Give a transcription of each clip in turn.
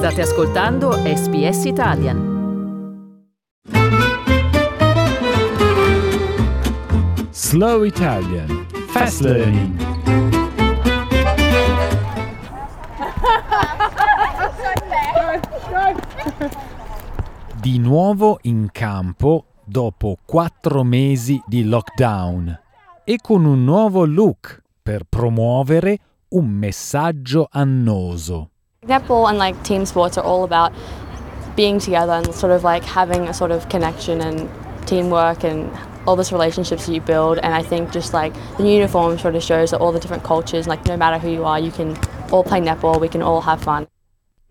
State ascoltando SBS Italian. Slow Italian Fast Learning Di nuovo in campo dopo quattro mesi di lockdown e con un nuovo look per promuovere un messaggio annoso. Netball and like team sports are all about being together and sort of like having a sort of connection and teamwork and all those relationships that you build. And I think just like the uniform sort of shows that all the different cultures like no matter who you are you can all play netball we can all have fun.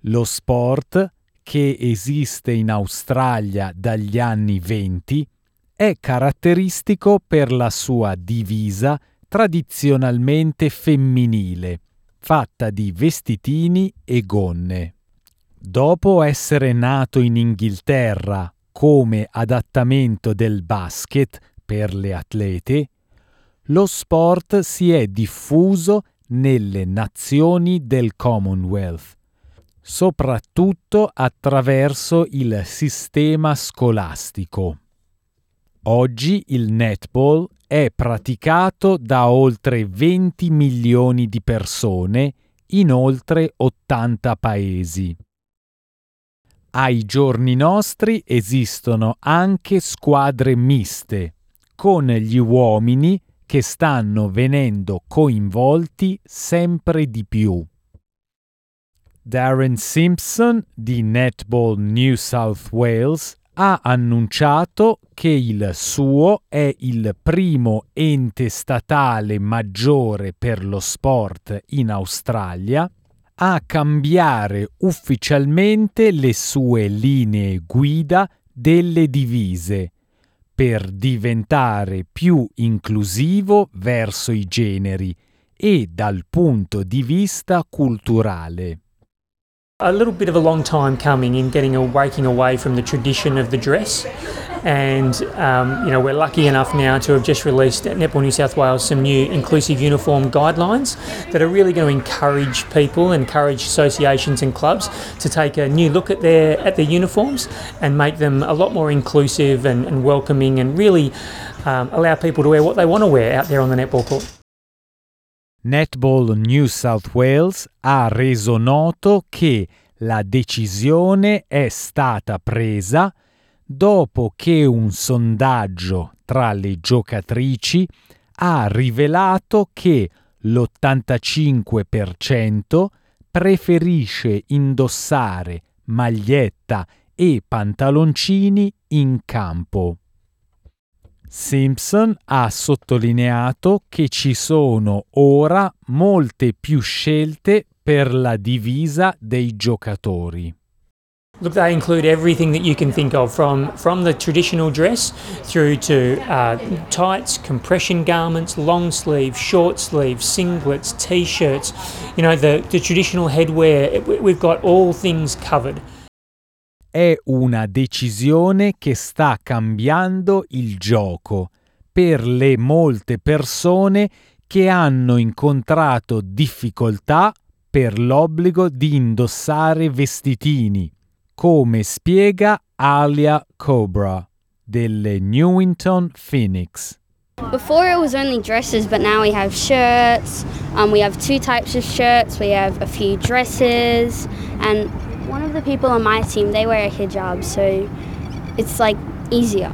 Lo sport, che esiste in Australia dagli anni 20, è caratteristico per la sua divisa tradizionalmente femminile, fatta di vestitini e gonne. Dopo essere nato in Inghilterra come adattamento del basket per le atlete, lo sport si è diffuso nelle nazioni del Commonwealth, soprattutto attraverso il sistema scolastico. Oggi il netball è praticato da oltre 20 milioni di persone in oltre 80 paesi. Ai giorni nostri esistono anche squadre miste, con gli uomini che stanno venendo coinvolti sempre di più. Darren Simpson di Netball New South Wales ha annunciato che il suo è il primo ente statale maggiore per lo sport in Australia a cambiare ufficialmente le sue linee guida delle divise per diventare più inclusivo verso i generi e dal punto di vista culturale. A little bit of a long time coming in getting a waking away from the tradition of the dress. And, um, you know, we're lucky enough now to have just released at Netball New South Wales some new inclusive uniform guidelines that are really going to encourage people, encourage associations and clubs to take a new look at their, at their uniforms and make them a lot more inclusive and, and welcoming and really um, allow people to wear what they want to wear out there on the netball court. Netball New South Wales ha reso noto che la decisione è stata presa dopo che un sondaggio tra le giocatrici ha rivelato che l'85% preferisce indossare maglietta e pantaloncini in campo. Simpson ha sottolineato che ci sono ora molte più scelte per la divisa dei giocatori. Look, they include everything that you can think of from, from the traditional dress through to uh, tights, compression garments, long sleeve, short sleeve, singlets, t shirts, you know, the, the traditional headwear. We've got all things covered. È una decisione che sta cambiando il gioco per le molte persone che hanno incontrato difficoltà per l'obbligo di indossare vestitini, come spiega Alia Cobra delle Newington Phoenix. Before it was only dresses, but now we have shirts. Um, we have two types of shirts. We have a few dresses, and one of the people on my team they wear a hijab, so it's like easier.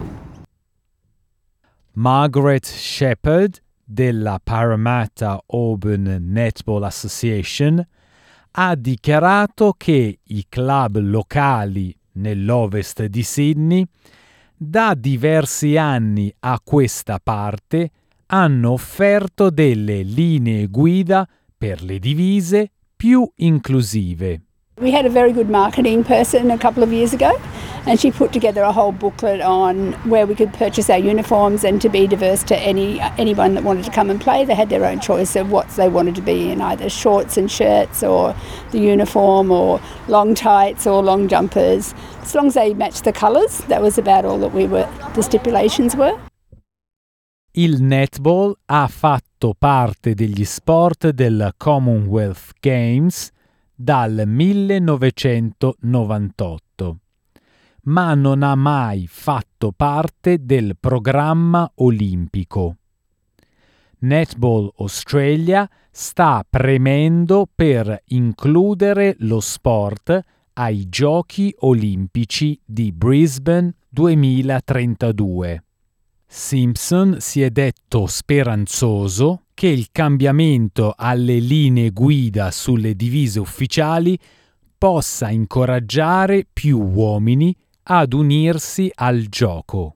Margaret Shepard della Parramatta Auburn Netball Association ha dichiarato che i club locali nell'ovest di Sydney da diversi anni a questa parte hanno offerto delle linee guida per le divise più inclusive. We had a very good marketing person a couple of years ago, and she put together a whole booklet on where we could purchase our uniforms and to be diverse to any anyone that wanted to come and play. They had their own choice of what they wanted to be in, either shorts and shirts, or the uniform, or long tights, or long jumpers. As long as they matched the colours, that was about all that we were. The stipulations were. Il netball ha fatto parte degli sport del Commonwealth Games dal 1998, ma non ha mai fatto parte del programma olimpico. Netball Australia sta premendo per includere lo sport ai Giochi olimpici di Brisbane 2032. Simpson si è detto speranzoso che il cambiamento alle linee guida sulle divise ufficiali possa incoraggiare più uomini ad unirsi al gioco.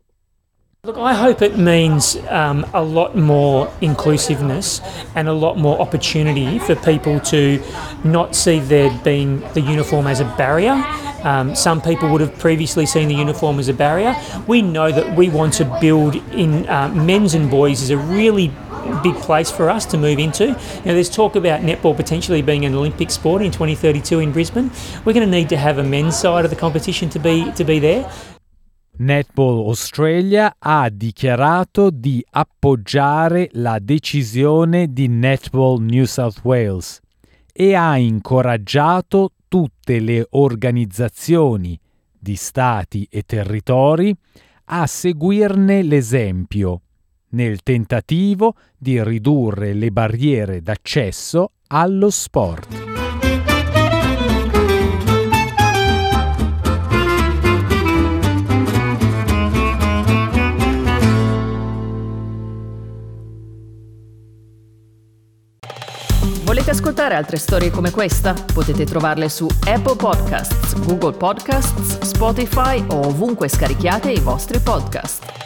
Look, I hope it means um, a lot more inclusiveness and a lot more opportunity for people to not see there being the uniform as a barrier. Um, some people would have previously seen the uniform as a barrier. We know that we want to build in uh, men's and boys is a really big place for us to move into. You there's talk about netball potentially being an Olympic sport in 2032 in Brisbane. We're going to need to have a men's side of the competition to be to be there. Netball Australia ha dichiarato di appoggiare la decisione di Netball New South Wales e ha incoraggiato tutte le organizzazioni di stati e territori a seguirne l'esempio nel tentativo di ridurre le barriere d'accesso allo sport. Volete ascoltare altre storie come questa? Potete trovarle su Apple Podcasts, Google Podcasts, Spotify o ovunque scarichiate i vostri podcast.